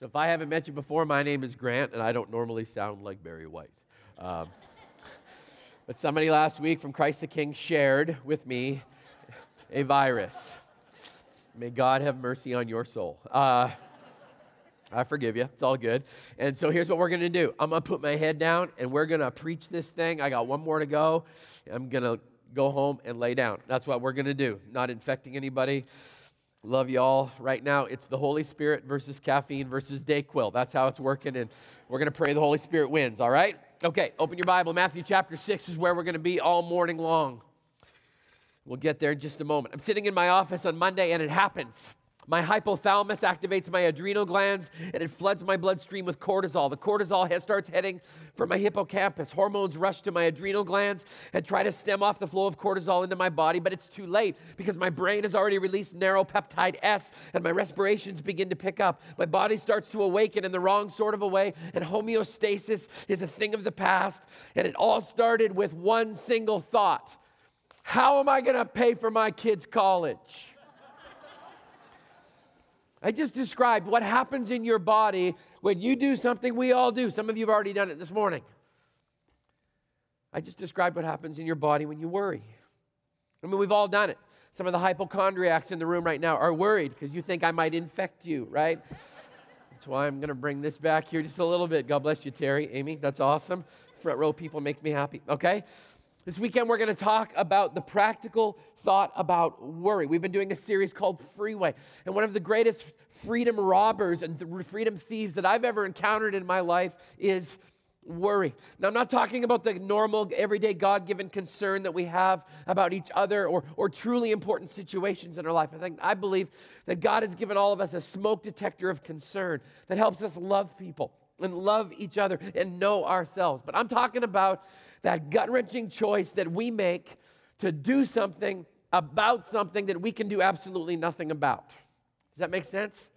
So, if I haven't met you before, my name is Grant, and I don't normally sound like Barry White. Um, but somebody last week from Christ the King shared with me a virus. May God have mercy on your soul. Uh, I forgive you. It's all good. And so here's what we're going to do I'm going to put my head down and we're going to preach this thing. I got one more to go. I'm going to go home and lay down. That's what we're going to do. Not infecting anybody. Love you all. Right now, it's the Holy Spirit versus caffeine versus Dayquil. That's how it's working, and we're going to pray the Holy Spirit wins, all right? Okay, open your Bible. Matthew chapter 6 is where we're going to be all morning long. We'll get there in just a moment. I'm sitting in my office on Monday, and it happens. My hypothalamus activates my adrenal glands and it floods my bloodstream with cortisol. The cortisol starts heading for my hippocampus. Hormones rush to my adrenal glands and try to stem off the flow of cortisol into my body, but it's too late because my brain has already released neuropeptide S and my respirations begin to pick up. My body starts to awaken in the wrong sort of a way, and homeostasis is a thing of the past. And it all started with one single thought How am I going to pay for my kids' college? I just described what happens in your body when you do something we all do. Some of you have already done it this morning. I just described what happens in your body when you worry. I mean, we've all done it. Some of the hypochondriacs in the room right now are worried because you think I might infect you, right? That's why I'm going to bring this back here just a little bit. God bless you, Terry, Amy. That's awesome. Front row people make me happy, okay? This weekend, we're going to talk about the practical thought about worry. We've been doing a series called Freeway. And one of the greatest freedom robbers and freedom thieves that I've ever encountered in my life is worry. Now, I'm not talking about the normal, everyday, God given concern that we have about each other or, or truly important situations in our life. I think I believe that God has given all of us a smoke detector of concern that helps us love people and love each other and know ourselves. But I'm talking about that gut wrenching choice that we make to do something about something that we can do absolutely nothing about. Does that make sense?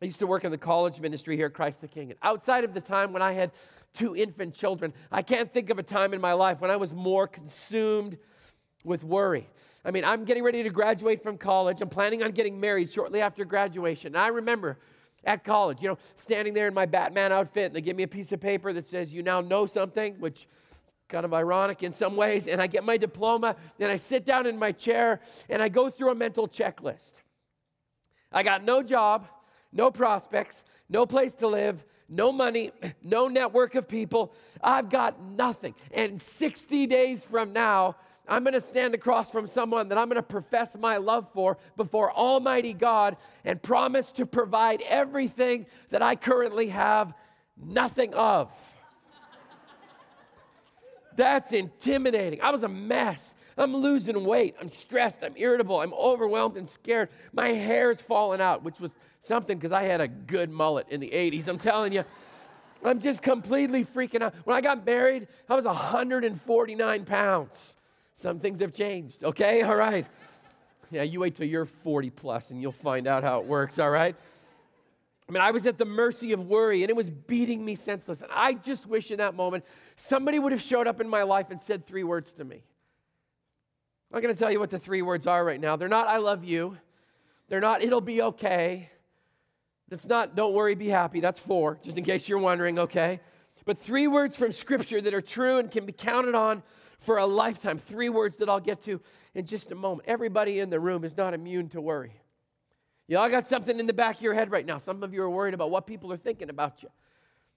I used to work in the college ministry here at Christ the King. And outside of the time when I had two infant children, I can't think of a time in my life when I was more consumed with worry. I mean, I'm getting ready to graduate from college. I'm planning on getting married shortly after graduation. And I remember at college, you know, standing there in my Batman outfit, and they give me a piece of paper that says, You now know something, which kind of ironic in some ways. And I get my diploma, and I sit down in my chair, and I go through a mental checklist. I got no job, no prospects, no place to live, no money, no network of people. I've got nothing. And 60 days from now, I'm going to stand across from someone that I'm going to profess my love for before Almighty God and promise to provide everything that I currently have nothing of. That's intimidating. I was a mess. I'm losing weight. I'm stressed. I'm irritable. I'm overwhelmed and scared. My hair's falling out, which was something because I had a good mullet in the 80s. I'm telling you, I'm just completely freaking out. When I got married, I was 149 pounds. Some things have changed, okay? All right. Yeah, you wait till you're 40 plus and you'll find out how it works, all right? I mean, I was at the mercy of worry and it was beating me senseless. And I just wish in that moment somebody would have showed up in my life and said three words to me. I'm not going to tell you what the three words are right now. They're not, I love you. They're not, it'll be okay. That's not, don't worry, be happy. That's four, just in case you're wondering, okay? But three words from Scripture that are true and can be counted on for a lifetime. Three words that I'll get to in just a moment. Everybody in the room is not immune to worry. You all got something in the back of your head right now. Some of you are worried about what people are thinking about you.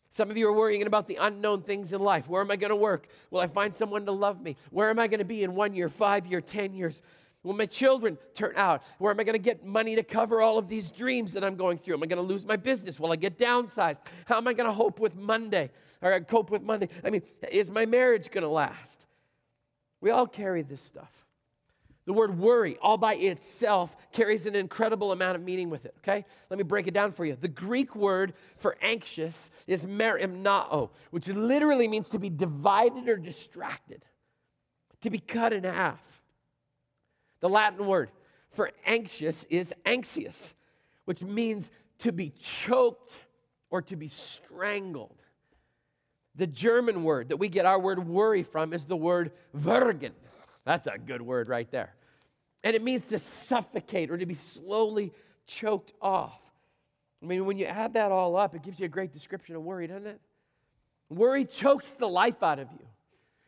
Some of you are worrying about the unknown things in life. Where am I going to work? Will I find someone to love me? Where am I going to be in one year, five year, 10 years? Will my children turn out? Where am I going to get money to cover all of these dreams that I'm going through? Am I going to lose my business? Will I get downsized? How am I going to hope with Monday or cope with Monday? I mean, is my marriage going to last? We all carry this stuff. The word worry, all by itself, carries an incredible amount of meaning with it, okay? Let me break it down for you. The Greek word for anxious is merimnao, which literally means to be divided or distracted, to be cut in half. The Latin word for anxious is anxious, which means to be choked or to be strangled. The German word that we get our word worry from is the word würgen that's a good word right there. And it means to suffocate or to be slowly choked off. I mean, when you add that all up, it gives you a great description of worry, doesn't it? Worry chokes the life out of you.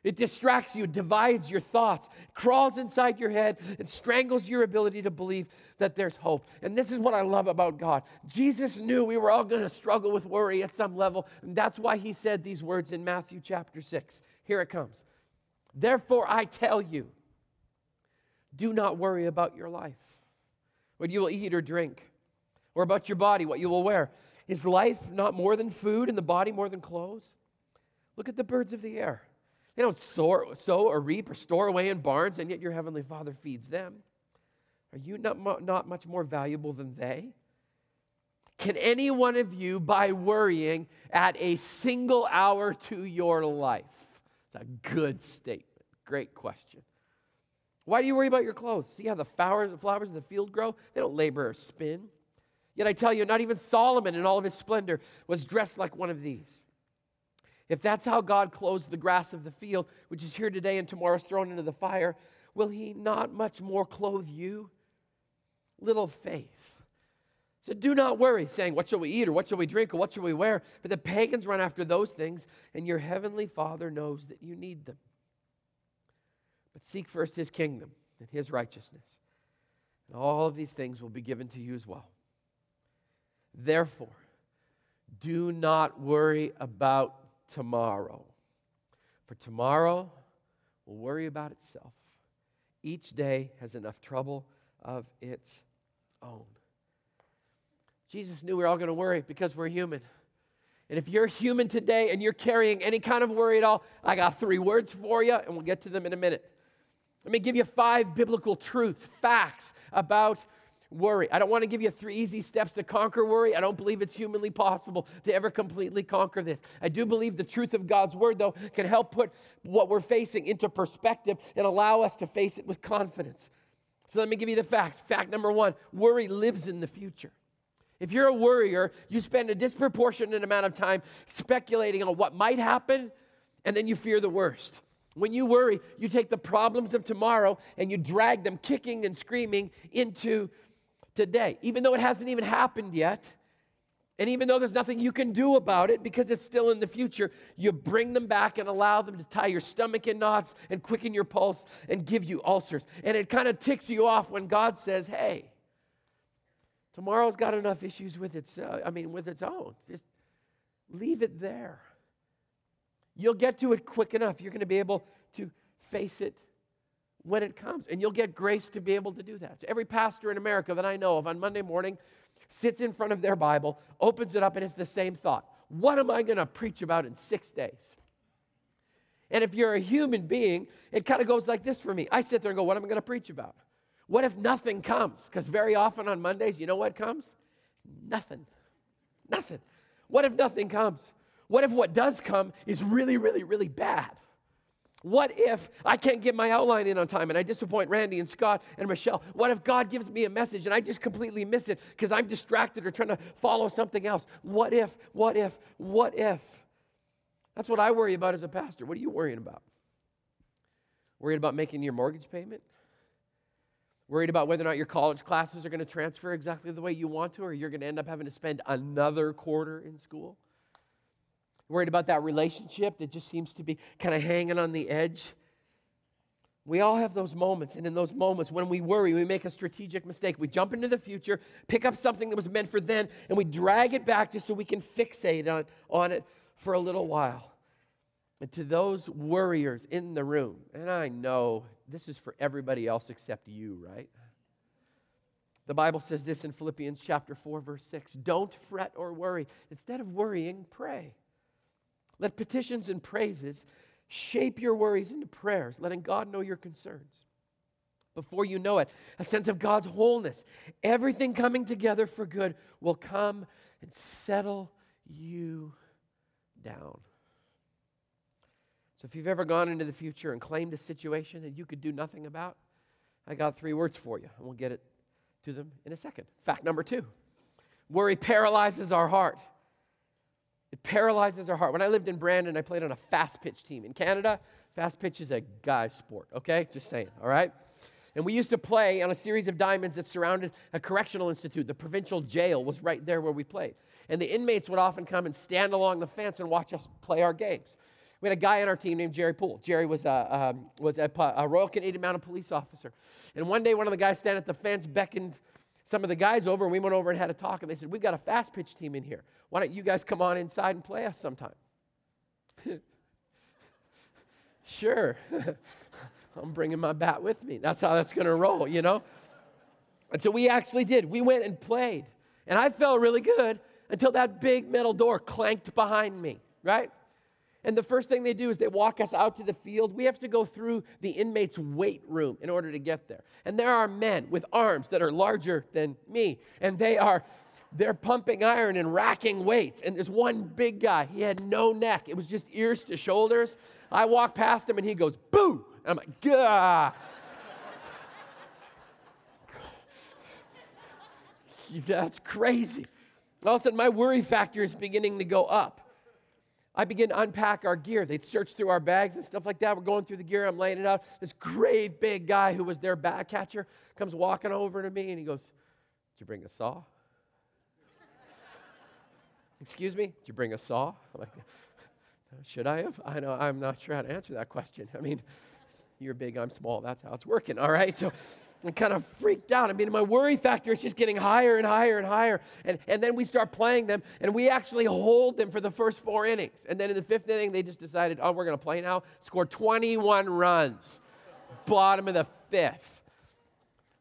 It distracts you, divides your thoughts, crawls inside your head, and strangles your ability to believe that there's hope. And this is what I love about God. Jesus knew we were all going to struggle with worry at some level, and that's why he said these words in Matthew chapter 6. Here it comes. Therefore, I tell you, do not worry about your life, what you will eat or drink, or about your body, what you will wear. Is life not more than food and the body more than clothes? Look at the birds of the air. They don't sow, sow or reap or store away in barns, and yet your heavenly Father feeds them. Are you not, not much more valuable than they? Can any one of you, by worrying, add a single hour to your life? It's a good statement. Great question. Why do you worry about your clothes? See how the flowers, the flowers of the field grow? They don't labor or spin. Yet I tell you, not even Solomon in all of his splendor was dressed like one of these. If that's how God clothes the grass of the field, which is here today and tomorrow is thrown into the fire, will He not much more clothe you? Little faith. So do not worry, saying, What shall we eat, or what shall we drink, or what shall we wear? For the pagans run after those things, and your heavenly Father knows that you need them. But seek first His kingdom and His righteousness, and all of these things will be given to you as well. Therefore, do not worry about tomorrow. For tomorrow will worry about itself. Each day has enough trouble of its own. Jesus knew we are all going to worry because we're human. And if you're human today and you're carrying any kind of worry at all, I got three words for you, and we'll get to them in a minute. Let me give you five biblical truths, facts about worry. I don't want to give you three easy steps to conquer worry. I don't believe it's humanly possible to ever completely conquer this. I do believe the truth of God's word, though, can help put what we're facing into perspective and allow us to face it with confidence. So let me give you the facts. Fact number one worry lives in the future. If you're a worrier, you spend a disproportionate amount of time speculating on what might happen, and then you fear the worst. When you worry, you take the problems of tomorrow and you drag them kicking and screaming into today, even though it hasn't even happened yet. And even though there's nothing you can do about it because it's still in the future, you bring them back and allow them to tie your stomach in knots and quicken your pulse and give you ulcers. And it kind of ticks you off when God says, hey, tomorrow's got enough issues with its, uh, I mean, with its own. Just leave it there. You'll get to it quick enough. You're going to be able to face it when it comes. And you'll get grace to be able to do that. So every pastor in America that I know of on Monday morning sits in front of their Bible, opens it up, and it's the same thought. What am I going to preach about in six days? And if you're a human being, it kind of goes like this for me. I sit there and go, What am I going to preach about? What if nothing comes? Because very often on Mondays, you know what comes? Nothing. Nothing. What if nothing comes? What if what does come is really, really, really bad? What if I can't get my outline in on time and I disappoint Randy and Scott and Michelle? What if God gives me a message and I just completely miss it because I'm distracted or trying to follow something else? What if, what if, what if? That's what I worry about as a pastor. What are you worrying about? Worried about making your mortgage payment? Worried about whether or not your college classes are going to transfer exactly the way you want to, or you're going to end up having to spend another quarter in school? Worried about that relationship that just seems to be kind of hanging on the edge. We all have those moments, and in those moments, when we worry, we make a strategic mistake. We jump into the future, pick up something that was meant for then, and we drag it back just so we can fixate on, on it for a little while. And to those worriers in the room, and I know this is for everybody else except you, right? The Bible says this in Philippians chapter 4, verse 6 Don't fret or worry. Instead of worrying, pray. Let petitions and praises shape your worries into prayers, letting God know your concerns. Before you know it, a sense of God's wholeness, everything coming together for good, will come and settle you down. So, if you've ever gone into the future and claimed a situation that you could do nothing about, I got three words for you, and we'll get it to them in a second. Fact number two worry paralyzes our heart. It paralyzes our heart. When I lived in Brandon, I played on a fast pitch team. In Canada, fast pitch is a guy's sport, okay? Just saying, all right? And we used to play on a series of diamonds that surrounded a correctional institute. The provincial jail was right there where we played. And the inmates would often come and stand along the fence and watch us play our games. We had a guy on our team named Jerry Poole. Jerry was a, um, was a, a Royal Canadian Mounted Police officer. And one day, one of the guys standing at the fence beckoned some of the guys over, and we went over and had a talk. And they said, We've got a fast pitch team in here. Why don't you guys come on inside and play us sometime? sure. I'm bringing my bat with me. That's how that's going to roll, you know? And so we actually did. We went and played. And I felt really good until that big metal door clanked behind me, right? And the first thing they do is they walk us out to the field. We have to go through the inmates' weight room in order to get there. And there are men with arms that are larger than me, and they are they're pumping iron and racking weights. And there's one big guy. He had no neck. It was just ears to shoulders. I walk past him and he goes, boo! And I'm like, gah. That's crazy. All of a sudden, my worry factor is beginning to go up. I begin to unpack our gear. They'd search through our bags and stuff like that. We're going through the gear. I'm laying it out. This great big guy who was their bag catcher comes walking over to me and he goes, Did you bring a saw? Excuse me? Did you bring a saw? I'm like, Should I have? I know I'm not sure how to answer that question. I mean, you're big, I'm small. That's how it's working, all right? So I kind of freaked out. I mean, my worry factor is just getting higher and higher and higher. And, and then we start playing them, and we actually hold them for the first four innings. And then in the fifth inning, they just decided, oh, we're going to play now. Score 21 runs, bottom of the fifth.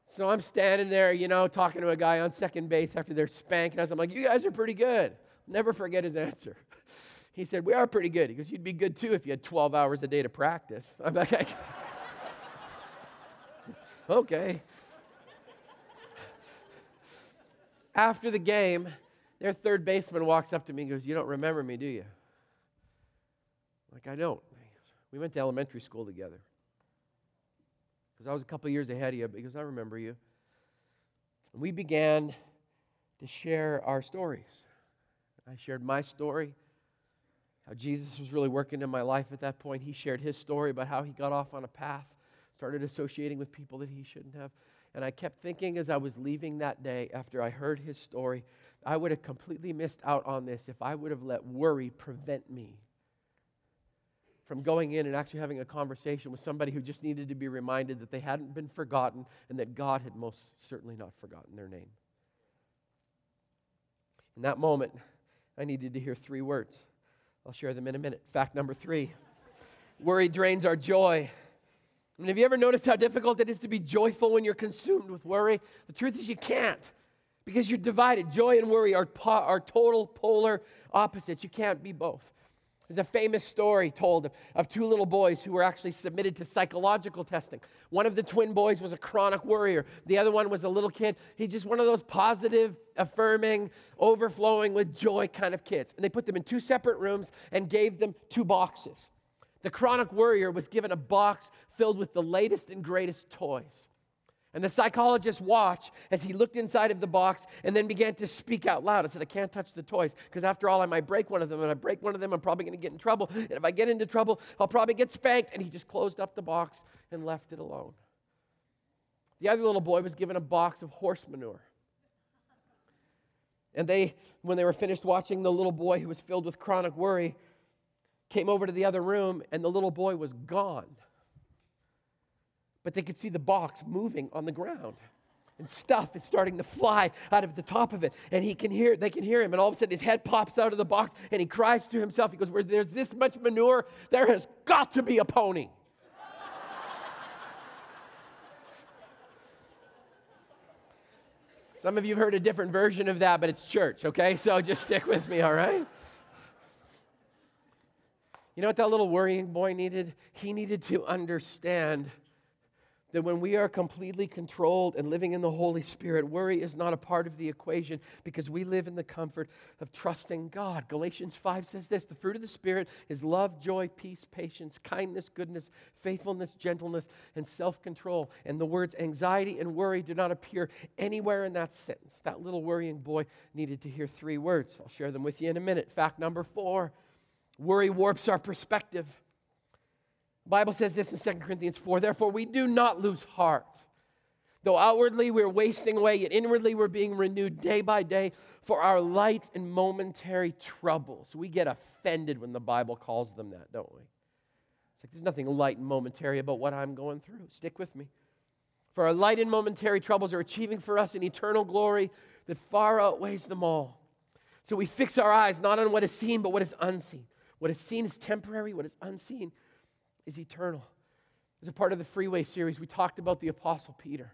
So I'm standing there, you know, talking to a guy on second base after they're spanking us. I'm like, you guys are pretty good. Never forget his answer. He said, We are pretty good. He goes, You'd be good too if you had 12 hours a day to practice. I'm like, okay. After the game, their third baseman walks up to me and goes, You don't remember me, do you? Like, I don't. We went to elementary school together. Because I was a couple years ahead of you, because I remember you. And we began to share our stories. I shared my story, how Jesus was really working in my life at that point. He shared his story about how he got off on a path started associating with people that he shouldn't have. And I kept thinking as I was leaving that day after I heard his story, I would have completely missed out on this if I would have let worry prevent me from going in and actually having a conversation with somebody who just needed to be reminded that they hadn't been forgotten and that God had most certainly not forgotten their name. In that moment, I needed to hear three words. I'll share them in a minute. Fact number three worry drains our joy. I mean, have you ever noticed how difficult it is to be joyful when you're consumed with worry? The truth is, you can't because you're divided. Joy and worry are, po- are total polar opposites. You can't be both. There's a famous story told of, of two little boys who were actually submitted to psychological testing. One of the twin boys was a chronic worrier, the other one was a little kid. He's just one of those positive, affirming, overflowing with joy kind of kids. And they put them in two separate rooms and gave them two boxes. The chronic worrier was given a box filled with the latest and greatest toys. And the psychologist watched as he looked inside of the box and then began to speak out loud. I said, I can't touch the toys because after all, I might break one of them. And I break one of them, I'm probably going to get in trouble. And if I get into trouble, I'll probably get spanked. And he just closed up the box and left it alone. The other little boy was given a box of horse manure. And they, when they were finished watching the little boy who was filled with chronic worry, came over to the other room, and the little boy was gone. But they could see the box moving on the ground. And stuff is starting to fly out of the top of it. And he can hear, they can hear him. And all of a sudden his head pops out of the box and he cries to himself. He goes, Where there's this much manure, there has got to be a pony. Some of you have heard a different version of that, but it's church, okay? So just stick with me, all right? You know what that little worrying boy needed? He needed to understand that when we are completely controlled and living in the Holy Spirit, worry is not a part of the equation because we live in the comfort of trusting God. Galatians 5 says this the fruit of the Spirit is love, joy, peace, patience, kindness, goodness, faithfulness, gentleness, and self control. And the words anxiety and worry do not appear anywhere in that sentence. That little worrying boy needed to hear three words. I'll share them with you in a minute. Fact number four Worry warps our perspective. Bible says this in 2 Corinthians 4 Therefore, we do not lose heart. Though outwardly we're wasting away, yet inwardly we're being renewed day by day for our light and momentary troubles. We get offended when the Bible calls them that, don't we? It's like there's nothing light and momentary about what I'm going through. Stick with me. For our light and momentary troubles are achieving for us an eternal glory that far outweighs them all. So we fix our eyes not on what is seen, but what is unseen. What is seen is temporary, what is unseen is eternal. As a part of the Freeway series, we talked about the Apostle Peter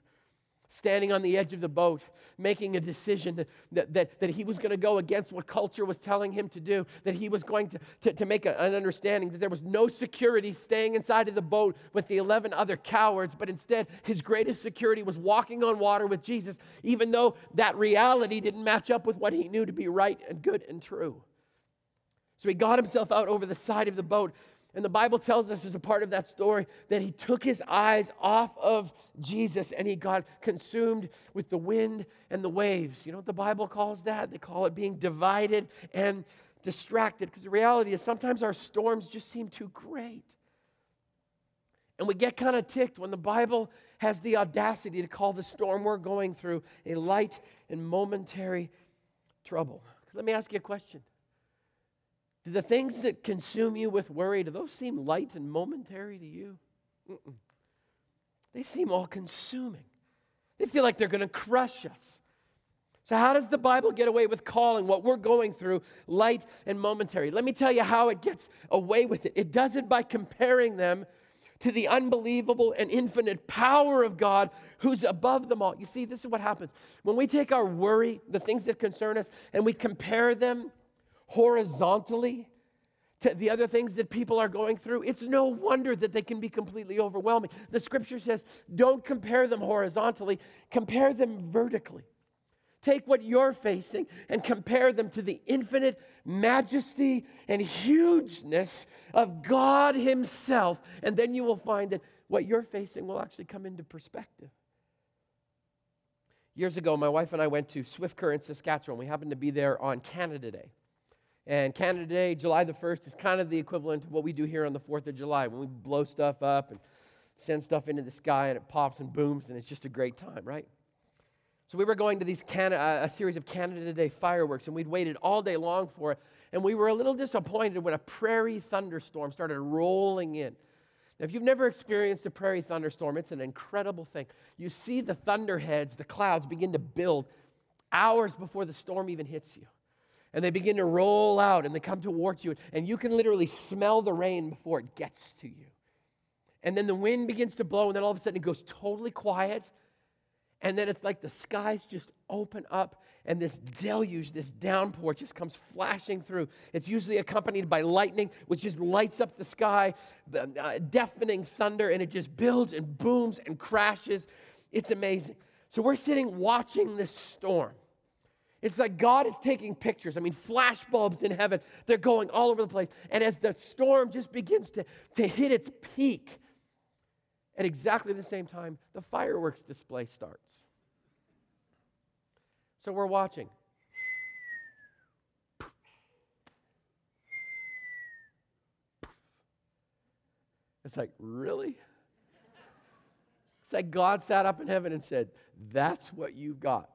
standing on the edge of the boat, making a decision that, that, that, that he was going to go against what culture was telling him to do, that he was going to, to, to make a, an understanding that there was no security staying inside of the boat with the 11 other cowards, but instead his greatest security was walking on water with Jesus, even though that reality didn't match up with what he knew to be right and good and true. So he got himself out over the side of the boat and the Bible tells us, as a part of that story, that he took his eyes off of Jesus and he got consumed with the wind and the waves. You know what the Bible calls that? They call it being divided and distracted. Because the reality is, sometimes our storms just seem too great. And we get kind of ticked when the Bible has the audacity to call the storm we're going through a light and momentary trouble. Let me ask you a question do the things that consume you with worry, do those seem light and momentary to you? Mm-mm. They seem all consuming. They feel like they're going to crush us. So, how does the Bible get away with calling what we're going through light and momentary? Let me tell you how it gets away with it. It does it by comparing them to the unbelievable and infinite power of God who's above them all. You see, this is what happens. When we take our worry, the things that concern us, and we compare them horizontally to the other things that people are going through, it's no wonder that they can be completely overwhelming. The scripture says, don't compare them horizontally, compare them vertically. Take what you're facing and compare them to the infinite majesty and hugeness of God Himself, and then you will find that what you're facing will actually come into perspective. Years ago, my wife and I went to Swift Current, Saskatchewan. We happened to be there on Canada Day. And Canada Day, July the 1st, is kind of the equivalent of what we do here on the 4th of July when we blow stuff up and send stuff into the sky and it pops and booms and it's just a great time, right? So we were going to these Canada, uh, a series of Canada Day fireworks and we'd waited all day long for it. And we were a little disappointed when a prairie thunderstorm started rolling in. Now, if you've never experienced a prairie thunderstorm, it's an incredible thing. You see the thunderheads, the clouds begin to build hours before the storm even hits you and they begin to roll out and they come towards you, and you can literally smell the rain before it gets to you. And then the wind begins to blow, and then all of a sudden it goes totally quiet. And then it's like the skies just open up, and this deluge, this downpour just comes flashing through. It's usually accompanied by lightning, which just lights up the sky, uh, deafening thunder, and it just builds and booms and crashes. It's amazing. So we're sitting watching this storm. It's like God is taking pictures. I mean, flash bulbs in heaven, they're going all over the place. And as the storm just begins to, to hit its peak, at exactly the same time, the fireworks display starts. So we're watching. It's like, really? It's like God sat up in heaven and said, That's what you've got.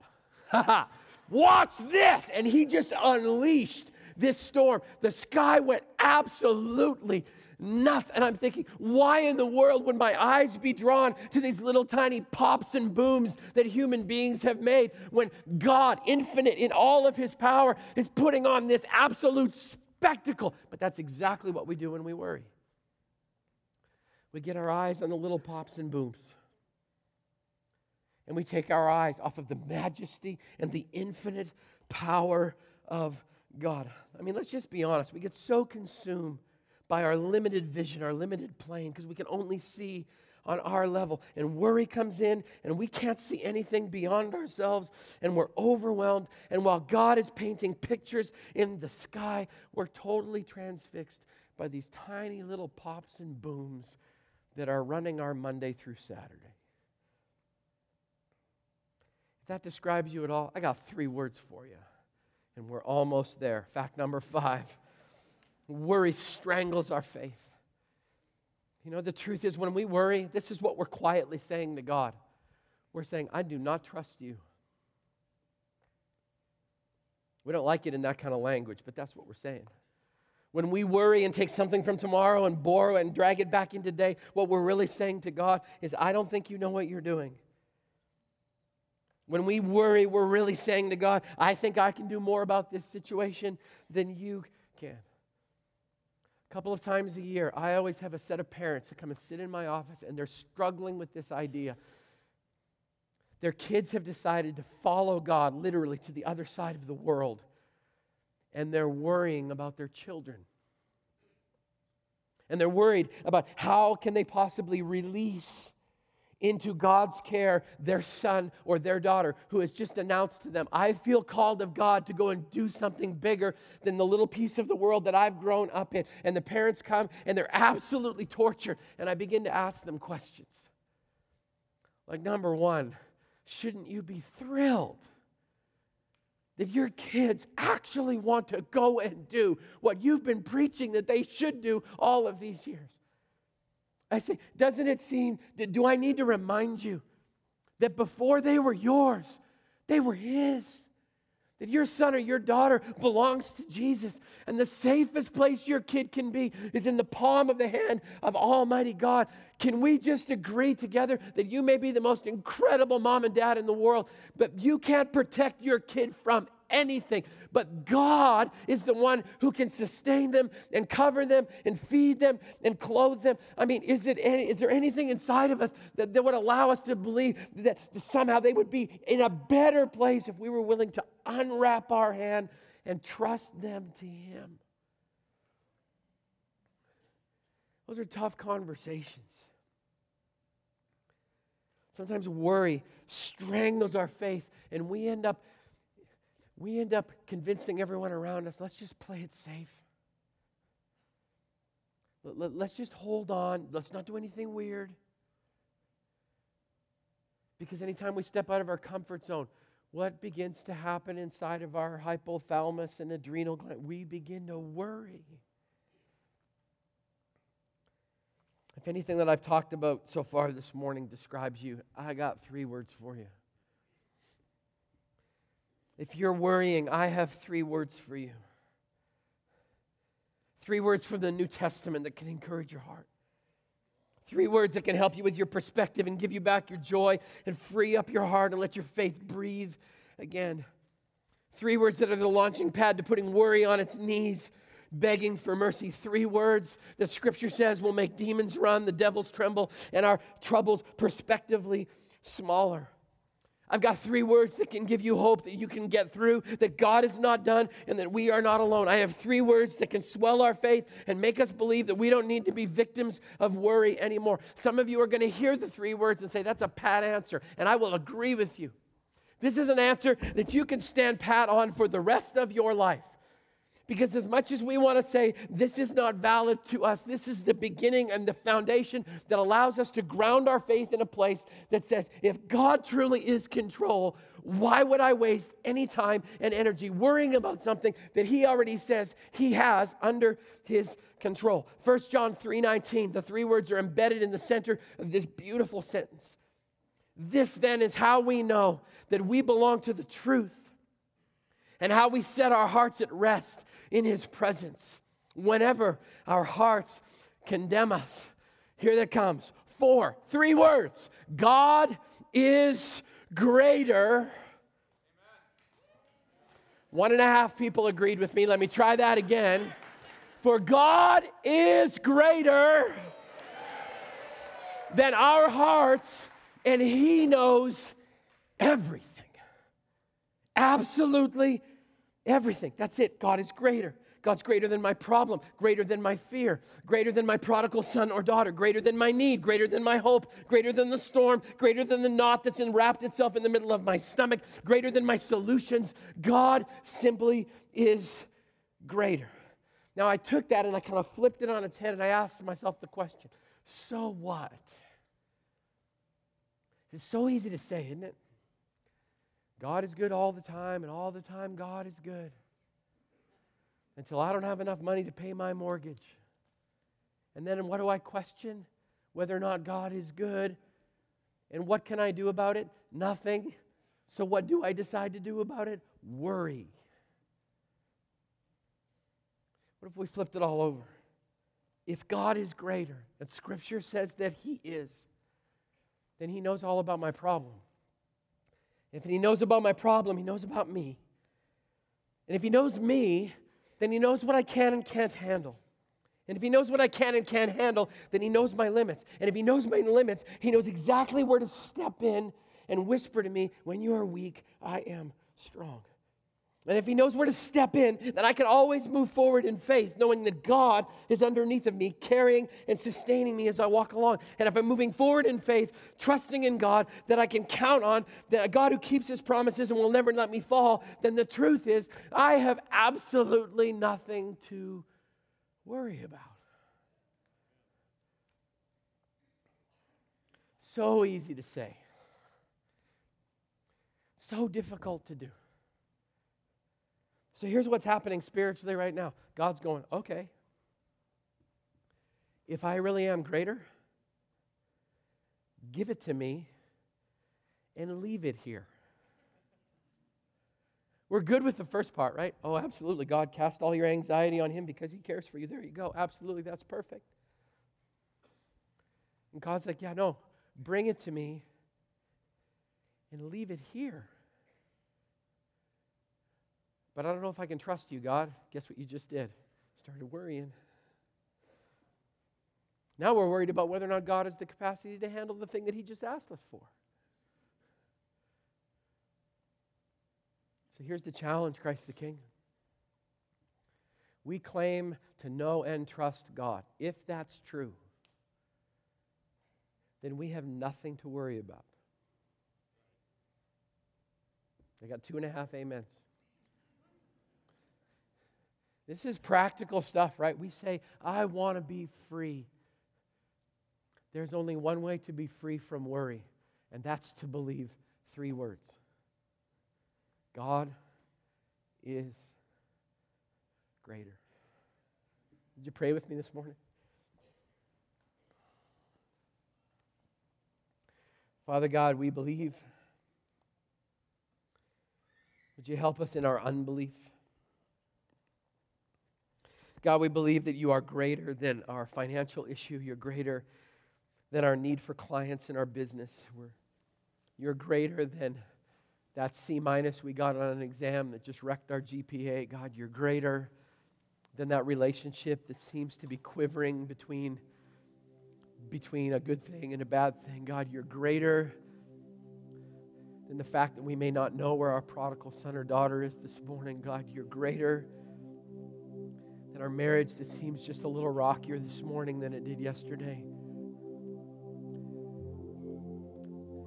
Watch this. And he just unleashed this storm. The sky went absolutely nuts. And I'm thinking, why in the world would my eyes be drawn to these little tiny pops and booms that human beings have made when God, infinite in all of his power, is putting on this absolute spectacle? But that's exactly what we do when we worry. We get our eyes on the little pops and booms and we take our eyes off of the majesty and the infinite power of God. I mean, let's just be honest. We get so consumed by our limited vision, our limited plane, because we can only see on our level. And worry comes in, and we can't see anything beyond ourselves, and we're overwhelmed. And while God is painting pictures in the sky, we're totally transfixed by these tiny little pops and booms that are running our Monday through Saturday that describes you at all, I got three words for you. And we're almost there. Fact number five worry strangles our faith. You know, the truth is, when we worry, this is what we're quietly saying to God. we're saying, I do not trust you. We don't like it in that kind of language, but that's what we're saying. When we worry and take something from tomorrow and borrow and drag it back into today, what we're really saying to God is, I don't think you know what you're doing. When we worry, we're really saying to God, I think I can do more about this situation than you can. A couple of times a year, I always have a set of parents that come and sit in my office and they're struggling with this idea. Their kids have decided to follow God literally to the other side of the world, and they're worrying about their children. And they're worried about how can they possibly release into God's care their son or their daughter who has just announced to them, I feel called of God to go and do something bigger than the little piece of the world that I've grown up in. And the parents come and they're absolutely tortured. And I begin to ask them questions. Like, number one, shouldn't you be thrilled? that your kids actually want to go and do what you've been preaching that they should do all of these years. I say, doesn't it seem, do I need to remind you that before they were yours, they were His? That your son or your daughter belongs to Jesus. And the safest place your kid can be is in the palm of the hand of Almighty God. Can we just agree together that you may be the most incredible mom and dad in the world, but you can't protect your kid from anything. But God is the one who can sustain them and cover them and feed them and clothe them. I mean, is, it any, is there anything inside of us that, that would allow us to believe that, that somehow they would be in a better place if we were willing to unwrap our hand and trust them to Him? Those are tough conversations. Sometimes worry strangles our faith, and we end up we end up convincing everyone around us let's just play it safe. Let's just hold on. Let's not do anything weird. Because anytime we step out of our comfort zone, what begins to happen inside of our hypothalamus and adrenal gland? We begin to worry. If anything that I've talked about so far this morning describes you, I got three words for you if you're worrying, I have three words for you. Three words from the New Testament that can encourage your heart. Three words that can help you with your perspective and give you back your joy and free up your heart and let your faith breathe again. Three words that are the launching pad to putting worry on its knees, begging for mercy. Three words that Scripture says will make demons run, the devils tremble, and our troubles prospectively smaller. I've got three words that can give you hope that you can get through, that God is not done, and that we are not alone. I have three words that can swell our faith and make us believe that we don't need to be victims of worry anymore. Some of you are going to hear the three words and say, That's a pat answer, and I will agree with you. This is an answer that you can stand pat on for the rest of your life. Because as much as we want to say this is not valid to us, this is the beginning and the foundation that allows us to ground our faith in a place that says, if God truly is control, why would I waste any time and energy worrying about something that he already says he has under his control? 1 John 3:19, the three words are embedded in the center of this beautiful sentence. This then is how we know that we belong to the truth and how we set our hearts at rest in His presence. Whenever our hearts condemn us, here that comes four, three words God is greater. One and a half people agreed with me. Let me try that again. For God is greater than our hearts, and He knows everything. Absolutely everything. That's it. God is greater. God's greater than my problem, greater than my fear, greater than my prodigal son or daughter, greater than my need, greater than my hope, greater than the storm, greater than the knot that's enwrapped itself in the middle of my stomach, greater than my solutions. God simply is greater. Now, I took that and I kind of flipped it on its head and I asked myself the question so what? It's so easy to say, isn't it? God is good all the time, and all the time, God is good. Until I don't have enough money to pay my mortgage. And then what do I question? Whether or not God is good. And what can I do about it? Nothing. So, what do I decide to do about it? Worry. What if we flipped it all over? If God is greater, and Scripture says that He is, then He knows all about my problem. If He knows about my problem, He knows about me. And if He knows me, then He knows what I can and can't handle. And if He knows what I can and can't handle, then He knows my limits. And if He knows my limits, He knows exactly where to step in and whisper to me, When you are weak, I am strong. And if he knows where to step in, then I can always move forward in faith, knowing that God is underneath of me, carrying and sustaining me as I walk along. And if I'm moving forward in faith, trusting in God that I can count on, that a God who keeps his promises and will never let me fall, then the truth is I have absolutely nothing to worry about. So easy to say, so difficult to do. So here's what's happening spiritually right now God's going, okay, if I really am greater, give it to me and leave it here. We're good with the first part, right? Oh, absolutely. God cast all your anxiety on him because he cares for you. There you go. Absolutely. That's perfect. And God's like, yeah, no, bring it to me and leave it here. But I don't know if I can trust you, God. Guess what you just did? Started worrying. Now we're worried about whether or not God has the capacity to handle the thing that He just asked us for. So here's the challenge, Christ the King. We claim to know and trust God. If that's true, then we have nothing to worry about. I got two and a half amens. This is practical stuff, right? We say, I want to be free. There's only one way to be free from worry, and that's to believe three words God is greater. Did you pray with me this morning? Father God, we believe. Would you help us in our unbelief? God, we believe that you are greater than our financial issue. You're greater than our need for clients in our business. We're, you're greater than that C minus we got on an exam that just wrecked our GPA. God, you're greater than that relationship that seems to be quivering between, between a good thing and a bad thing. God, you're greater than the fact that we may not know where our prodigal son or daughter is this morning. God, you're greater in our marriage that seems just a little rockier this morning than it did yesterday.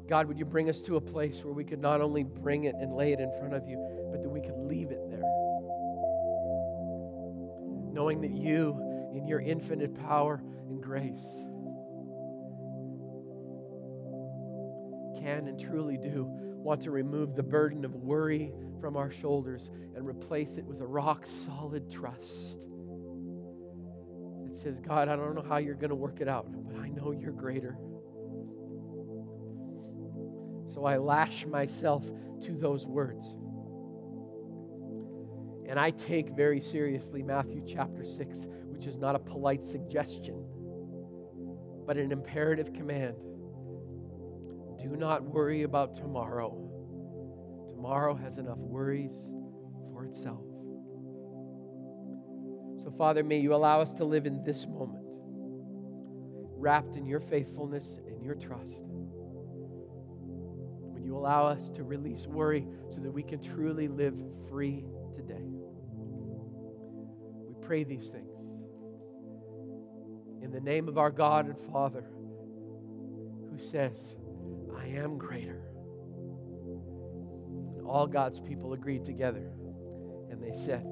God, would you bring us to a place where we could not only bring it and lay it in front of you, but that we could leave it there? Knowing that you, in your infinite power and grace, can and truly do want to remove the burden of worry from our shoulders and replace it with a rock solid trust says, God, I don't know how you're going to work it out, but I know you're greater. So I lash myself to those words. And I take very seriously Matthew chapter 6, which is not a polite suggestion, but an imperative command. Do not worry about tomorrow. Tomorrow has enough worries for itself. Father, may you allow us to live in this moment, wrapped in your faithfulness and your trust. Would you allow us to release worry so that we can truly live free today? We pray these things. In the name of our God and Father, who says, I am greater. All God's people agreed together, and they said,